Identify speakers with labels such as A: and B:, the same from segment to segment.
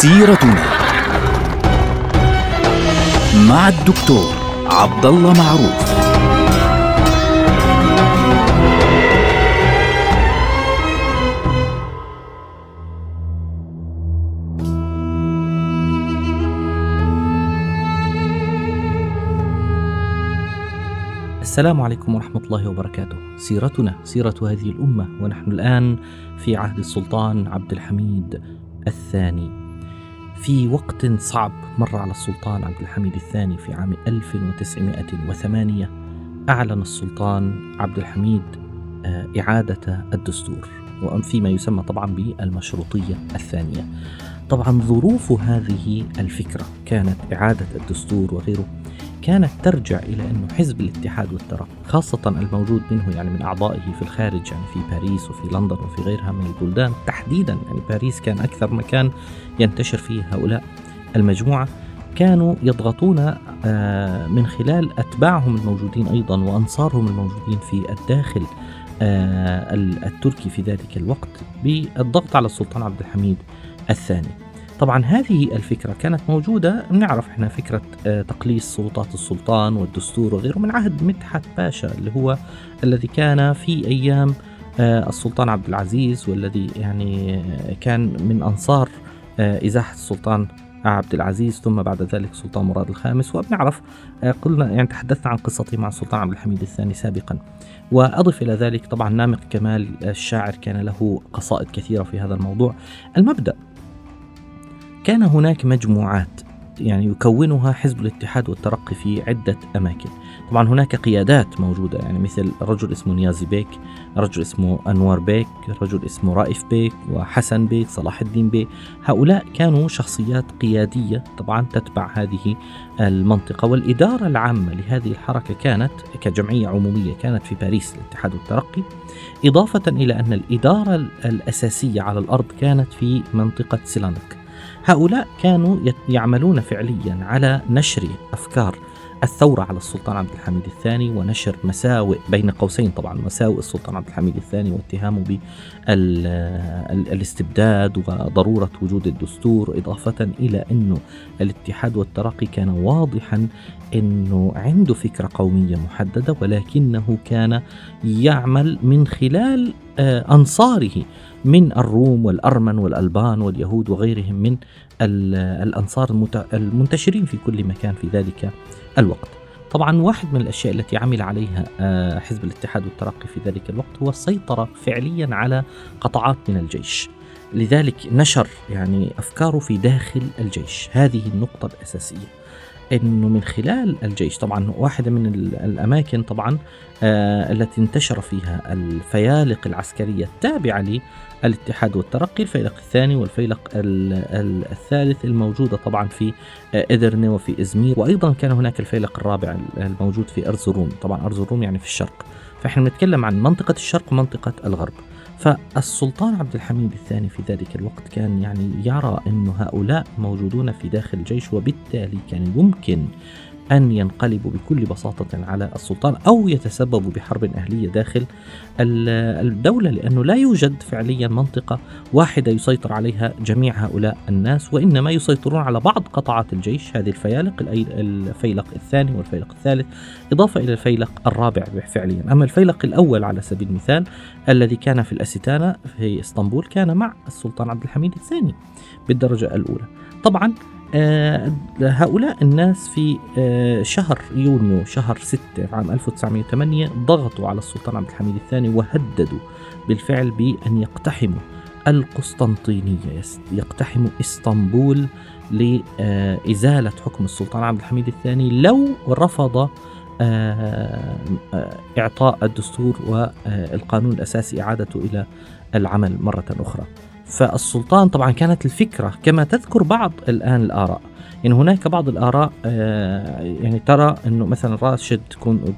A: سيرتنا مع الدكتور عبد الله معروف
B: السلام عليكم ورحمة الله وبركاته. سيرتنا سيرة هذه الأمة ونحن الآن في عهد السلطان عبد الحميد الثاني. في وقت صعب مر على السلطان عبد الحميد الثاني في عام 1908 أعلن السلطان عبد الحميد آه، إعادة الدستور وفيما يسمى طبعا بالمشروطية الثانية. طبعا ظروف هذه الفكرة كانت إعادة الدستور وغيره كانت ترجع إلى أنه حزب الاتحاد والترقي خاصة الموجود منه يعني من أعضائه في الخارج يعني في باريس وفي لندن وفي غيرها من البلدان. تحديدا يعني باريس كان أكثر مكان ينتشر فيه هؤلاء المجموعة. كانوا يضغطون آه، من خلال أتباعهم الموجودين أيضا وأنصارهم الموجودين في الداخل آه، التركي في ذلك الوقت بالضغط على السلطان عبد الحميد الثاني. طبعا هذه الفكرة كانت موجودة. نعرف إحنا فكرة آه، تقليص سلطات السلطان والدستور وغيره من عهد مدحت باشا اللي هو الذي كان في أيام آه، السلطان عبد العزيز والذي يعني آه، كان من أنصار إزاحة السلطان عبد العزيز ثم بعد ذلك سلطان مراد الخامس. وبنعرف قلنا يعني تحدثنا عن قصته مع السلطان عبد الحميد الثاني سابقا. وأضف إلى ذلك طبعا نامق كمال الشاعر كان له قصائد كثيرة في هذا الموضوع. المبدأ كان هناك مجموعات يعني يكونها حزب الاتحاد والترقي في عدة أماكن. طبعا هناك قيادات موجودة يعني مثل رجل اسمه نيازي بيك رجل اسمه أنور بيك رجل اسمه رائف بيك وحسن بيك صلاح الدين بيك هؤلاء كانوا شخصيات قيادية طبعا تتبع هذه المنطقة والإدارة العامة لهذه الحركة كانت كجمعية عمومية كانت في باريس الاتحاد والترقي. إضافة إلى أن الإدارة الأساسية على الأرض كانت في منطقة سيلانك. هؤلاء كانوا يعملون فعليا على نشر أفكار الثورة على السلطان عبد الحميد الثاني ونشر مساوئ بين قوسين طبعا مساوئ السلطان عبد الحميد الثاني واتهامه بالاستبداد وضرورة وجود الدستور إضافة إلى أنه الاتحاد والترقي كان واضحا أنه عنده فكرة قومية محددة ولكنه كان يعمل من خلال آه، أنصاره من الروم والأرمن والألبان واليهود وغيرهم من الأنصار المنتشرين في كل مكان في ذلك الوقت. طبعا واحد من الأشياء التي عمل عليها آه، حزب الاتحاد والترقي في ذلك الوقت هو السيطرة فعليا على قطعات من الجيش. لذلك نشر يعني أفكاره في داخل الجيش. هذه النقطة الأساسية. إنه من خلال الجيش. طبعا واحدة من الأماكن طبعا آه التي انتشر فيها الفيالق العسكرية التابعة للاتحاد والترقي الفيلق الثاني والفيلق الثالث الموجودة طبعا في آه إدرنة وفي إزمير. وأيضا كان هناك الفيلق الرابع الموجود في ارزروم طبعا ارزروم يعني في الشرق. فإحنا بنتكلم عن منطقة الشرق ومنطقة الغرب. فالسلطان عبد الحميد الثاني في ذلك الوقت كان يعني يرى أن هؤلاء موجودون في داخل الجيش وبالتالي كان يمكن أن ينقلبوا بكل بساطة على السلطان أو يتسببوا بحرب أهلية داخل الدولة لأنه لا يوجد فعليا منطقة واحدة يسيطر عليها جميع هؤلاء الناس وإنما يسيطرون على بعض قطعات الجيش هذه الفيالق الفيلق الثاني والفيلق الثالث إضافة إلى الفيلق الرابع فعليا. أما الفيلق الأول على سبيل المثال الذي كان في الأستانة في إسطنبول كان مع السلطان عبد الحميد الثاني بالدرجة الأولى. طبعا هؤلاء الناس في آه، شهر يونيو شهر 6 عام 1908 ضغطوا على السلطان عبد الحميد الثاني وهددوا بالفعل بأن يقتحموا القسطنطينية يقتحموا إسطنبول لإزالة حكم السلطان عبد الحميد الثاني لو رفض آه، إعطاء الدستور والقانون الأساسي إعادته إلى العمل مرة أخرى. فالسلطان طبعا كانت الفكرة كما تذكر بعض الآن الآراء. يعني هناك بعض الآراء آه، يعني ترى أنه مثلا راشد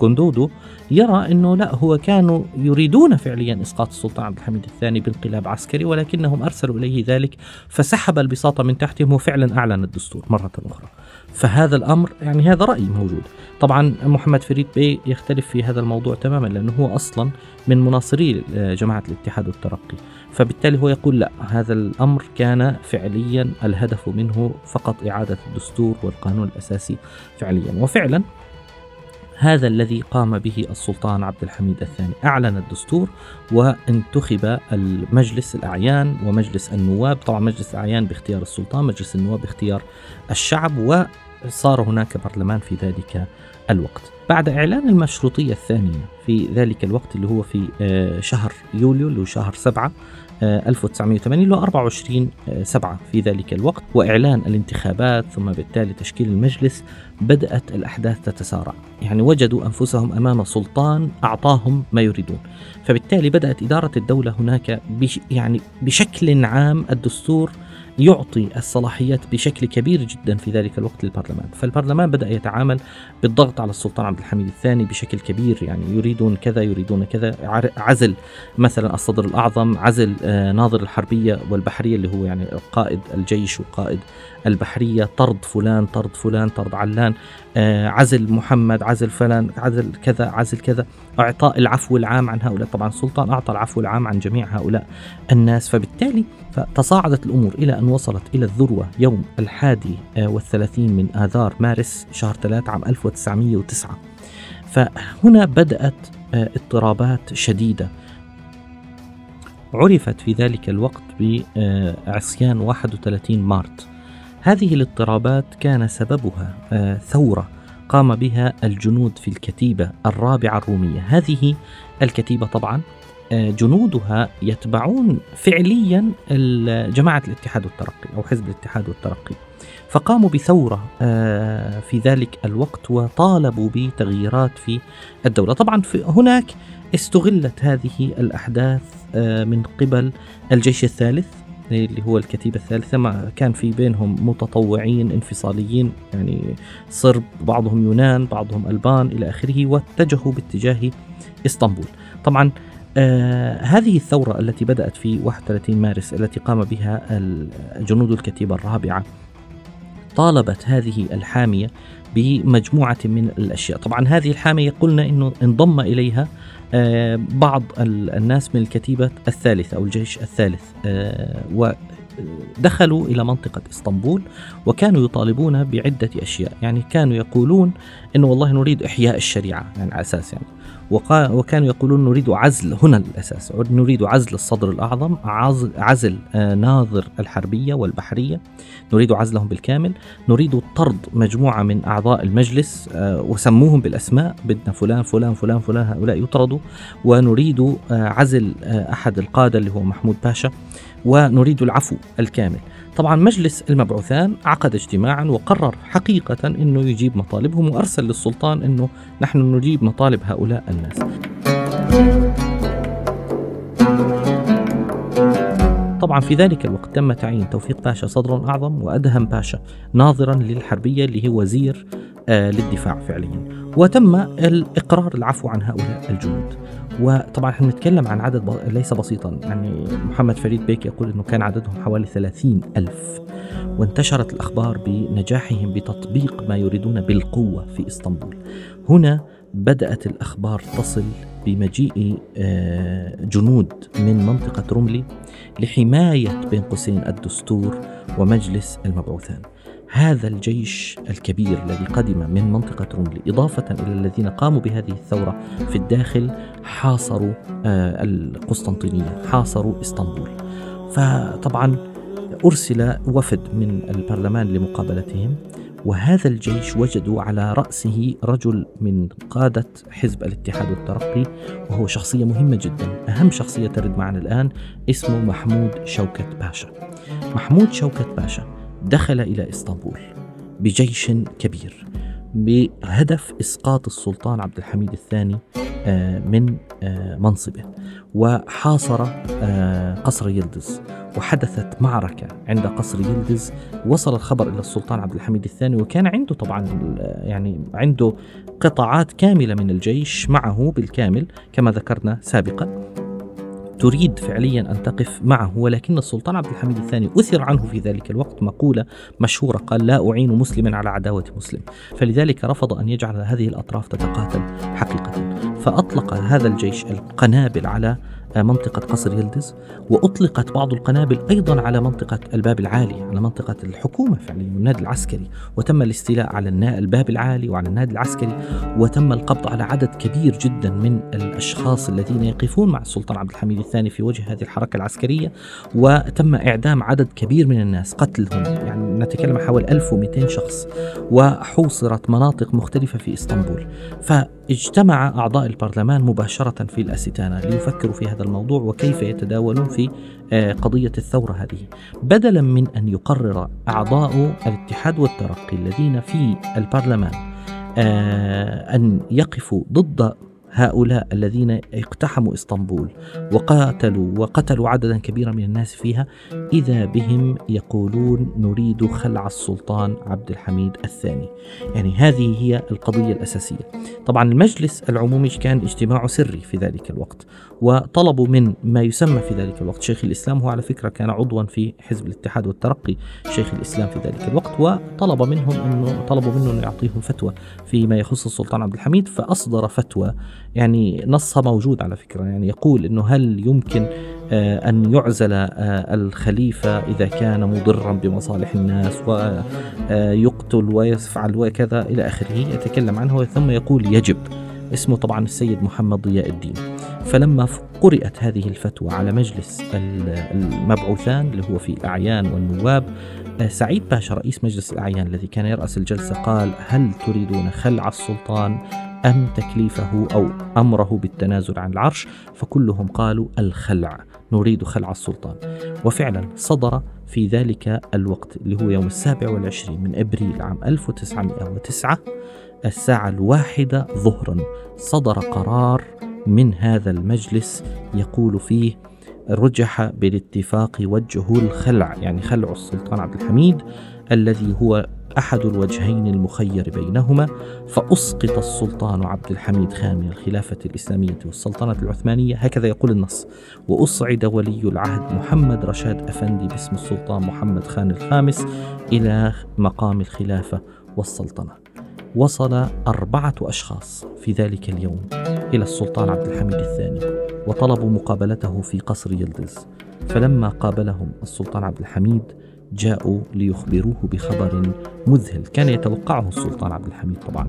B: جندودو يرى أنه لا هو كانوا يريدون فعليا إسقاط السلطان عبد الحميد الثاني بانقلاب عسكري ولكنهم أرسلوا إليه ذلك فسحب البساطة من تحتهم وفعلا أعلن الدستور مرة أخرى. فهذا الأمر يعني هذا راي موجود. طبعا محمد فريد بي يختلف في هذا الموضوع تماما لأنه هو أصلا من مناصري جماعة الاتحاد والترقي فبالتالي هو يقول لا هذا الأمر كان فعليا الهدف منه فقط إعادة الدستور والقانون الأساسي فعليا. وفعلا هذا الذي قام به السلطان عبد الحميد الثاني. أعلن الدستور وانتخب المجلس الأعيان ومجلس النواب. طبعا مجلس الأعيان باختيار السلطان مجلس النواب باختيار الشعب وصار هناك برلمان في ذلك الوقت. بعد إعلان المشروطية الثانية في ذلك الوقت اللي هو في آه، شهر يوليو اللي هو شهر سبعة 1980 له 24 7 في ذلك الوقت وإعلان الانتخابات ثم بالتالي تشكيل المجلس بدأت الأحداث تتسارع. يعني وجدوا أنفسهم أمام سلطان أعطاهم ما يريدون. فبالتالي بدأت إدارة الدولة هناك بش يعني بشكل عام الدستور يعطي الصلاحيات بشكل كبير جدا في ذلك الوقت للبرلمان. فالبرلمان بدأ يتعامل بالضغط على السلطان عبد الحميد الثاني بشكل كبير يعني يريدون كذا يريدون كذا. عزل مثلا الصدر الأعظم عزل آه، ناظر الحربية والبحرية اللي هو يعني قائد الجيش وقائد البحرية طرد فلان طرد فلان طرد علان آه، عزل محمد عزل فلان عزل كذا عزل كذا. إعطاء العفو العام عن هؤلاء. طبعا السلطان أعطى العفو العام عن جميع هؤلاء الناس. فبالتالي فتصاعدت الأمور إلى أن وصلت إلى الذروة يوم الحادي آه، والثلاثين من آذار مارس شهر ثلاثة عام 1909 فهنا بدأت آه، اضطرابات شديدة. عرفت في ذلك الوقت بعصيان 31 مارت. هذه الاضطرابات كان سببها آه، ثورة قام بها الجنود في الكتيبة الرابعة الرومية. هذه الكتيبة طبعا آه، جنودها يتبعون فعليا جماعة الاتحاد والترقي أو حزب الاتحاد والترقي. فقاموا بثورة آه، في ذلك الوقت وطالبوا بتغييرات في الدولة. طبعا هناك استغلت هذه الأحداث من قبل الجيش الثالث اللي هو الكتيبة الثالثة ما كان في بينهم متطوعين انفصاليين يعني صرب بعضهم يونان بعضهم ألبان إلى آخره واتجهوا باتجاه إسطنبول. طبعا آه هذه الثورة التي بدأت في 31 مارس التي قام بها جنود الكتيبة الرابعة طالبت هذه الحامية بمجموعة من الأشياء. طبعا هذه الحامية قلنا أنه انضم إليها بعض الناس من الكتيبة الثالثة أو الجيش الثالث آه، ودخلوا إلى منطقة إسطنبول وكانوا يطالبون بعدة أشياء. يعني كانوا يقولون أنه والله نريد إحياء الشريعة يعني على أساس يعني. وكانوا يقولون نريد عزل هنا الأساس نريد عزل الصدر الأعظم عزل آه، ناظر الحربية والبحرية نريد عزلهم بالكامل نريد طرد مجموعة من أعضاء المجلس آه، وسموهم بالأسماء بدنا فلان فلان فلان فلان هؤلاء يطردوا ونريد آه، عزل أحد القادة اللي هو محمود باشا ونريد العفو الكامل. طبعا مجلس المبعوثان عقد اجتماعا وقرر حقيقة أنه يجيب مطالبهم وأرسل للسلطان أنه نحن نجيب مطالب هؤلاء الناس. طبعا في ذلك الوقت تم تعيين توفيق باشا صدر أعظم وأدهم باشا ناظرا للحربية اللي هو وزير آه للدفاع فعليا. وتم الإقرار العفو عن هؤلاء الجنود. وطبعا إحنا بنتكلم عن عدد ليس بسيطا. يعني محمد فريد بيك يقول إنه كان عددهم حوالي ثلاثين ألف. وانتشرت الأخبار بنجاحهم بتطبيق ما يريدون بالقوة في إسطنبول. هنا بدأت الأخبار تصل بمجيء آه، جنود من منطقة رملي لحماية بين قوسين الدستور ومجلس المبعوثان. هذا الجيش الكبير الذي قدم من منطقة روملي إضافة إلى الذين قاموا بهذه الثورة في الداخل حاصروا آه، القسطنطينية حاصروا إسطنبول. فطبعا أرسل وفد من البرلمان لمقابلتهم وهذا الجيش وجدوا على رأسه رجل من قادة حزب الاتحاد والترقي وهو شخصية مهمة جدا أهم شخصية ترد معنا الآن اسمه محمود شوكت باشا. محمود شوكت باشا دخل إلى إسطنبول بجيش كبير بهدف إسقاط السلطان عبد الحميد الثاني آه، من آه، منصبه وحاصر آه، قصر يلدز وحدثت معركة عند قصر يلدز وصل الخبر إلى السلطان عبد الحميد الثاني وكان عنده طبعا يعني عنده قطاعات كاملة من الجيش معه بالكامل كما ذكرنا سابقا. تريد فعليا أن تقف معه ولكن السلطان عبد الحميد الثاني أثر عنه في ذلك الوقت مقولة مشهورة قال لا أعين مسلما على عداوة مسلم. فلذلك رفض أن يجعل هذه الأطراف تتقاتل حقيقة. فأطلق هذا الجيش القنابل على منطقة قصر يلدز وأطلقت بعض القنابل أيضا على منطقة الباب العالي على منطقة الحكومة فعليا والنادي العسكري. وتم الاستيلاء على الباب العالي وعلى النادي العسكري وتم القبض على عدد كبير جدا من الأشخاص الذين يقفون مع السلطان عبد الحميد الثاني في وجه هذه الحركة العسكرية. وتم إعدام عدد كبير من الناس قتلهم يعني نتكلم حوالي 1200 شخص وحوصرت مناطق مختلفة في إسطنبول. فاجتمع أعضاء البرلمان مباشرة في الأستانة ليفكروا في هذا الموضوع وكيف يتداولون في آه، قضية الثورة هذه. بدلا من أن يقرر أعضاء الاتحاد والترقي الذين في البرلمان آه، أن يقفوا ضد هؤلاء الذين اقتحموا إسطنبول وقاتلوا وقتلوا عددا كبيرا من الناس فيها إذا بهم يقولون نريد خلع السلطان عبد الحميد الثاني. يعني هذه هي القضية الأساسية. طبعا المجلس العمومي كان اجتماع سري في ذلك الوقت وطلبوا من ما يسمى في ذلك الوقت شيخ الإسلام هو على فكرة كان عضوا في حزب الاتحاد والترقي شيخ الإسلام في ذلك الوقت وطلب منهم انه طلبوا منه انه يعطيهم فتوى فيما يخص السلطان عبد الحميد فأصدر فتوى يعني نصها موجود على فكرة يعني يقول أنه هل يمكن آه، أن يعزل آه، الخليفة إذا كان مضرا بمصالح الناس ويقتل آه، ويفعل وكذا إلى آخره يتكلم عنه ثم يقول يجب اسمه طبعا السيد محمد ضياء الدين. فلما قرأت هذه الفتوى على مجلس المبعوثان اللي هو في الأعيان والنواب سعيد باشا رئيس مجلس الأعيان الذي كان يرأس الجلسة قال هل تريدون خلع السلطان؟ أم تكليفه أو أمره بالتنازل عن العرش فكلهم قالوا الخلع نريد خلع السلطان. وفعلا صدر في ذلك الوقت اللي هو يوم السابع والعشرين من أبريل عام 1909 الساعة الواحدة ظهرا صدر قرار من هذا المجلس يقول فيه رجح بالاتفاق وجه الخلع يعني خلع السلطان عبد الحميد الذي هو أحد الوجهين المخير بينهما فأسقط السلطان عبد الحميد خان من الخلافة الإسلامية والسلطنة العثمانية. هكذا يقول النص وأصعد ولي العهد محمد رشاد أفندي باسم السلطان محمد خان الخامس إلى مقام الخلافة والسلطنة. وصل أربعة أشخاص في ذلك اليوم إلى السلطان عبد الحميد الثاني وطلبوا مقابلته في قصر يلدز. فلما قابلهم السلطان عبد الحميد جاءوا ليخبروه بخبر مذهل. كان يتوقعه السلطان عبد الحميد طبعا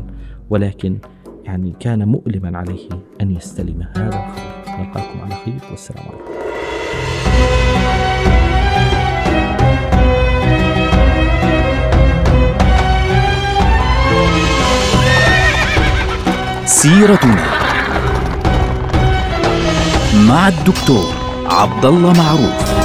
B: ولكن يعني كان مؤلما عليه أن يستلم هذا الخبر. نلقاكم على خير والسلام عليكم.
A: سيرتنا مع الدكتور عبد الله معروف.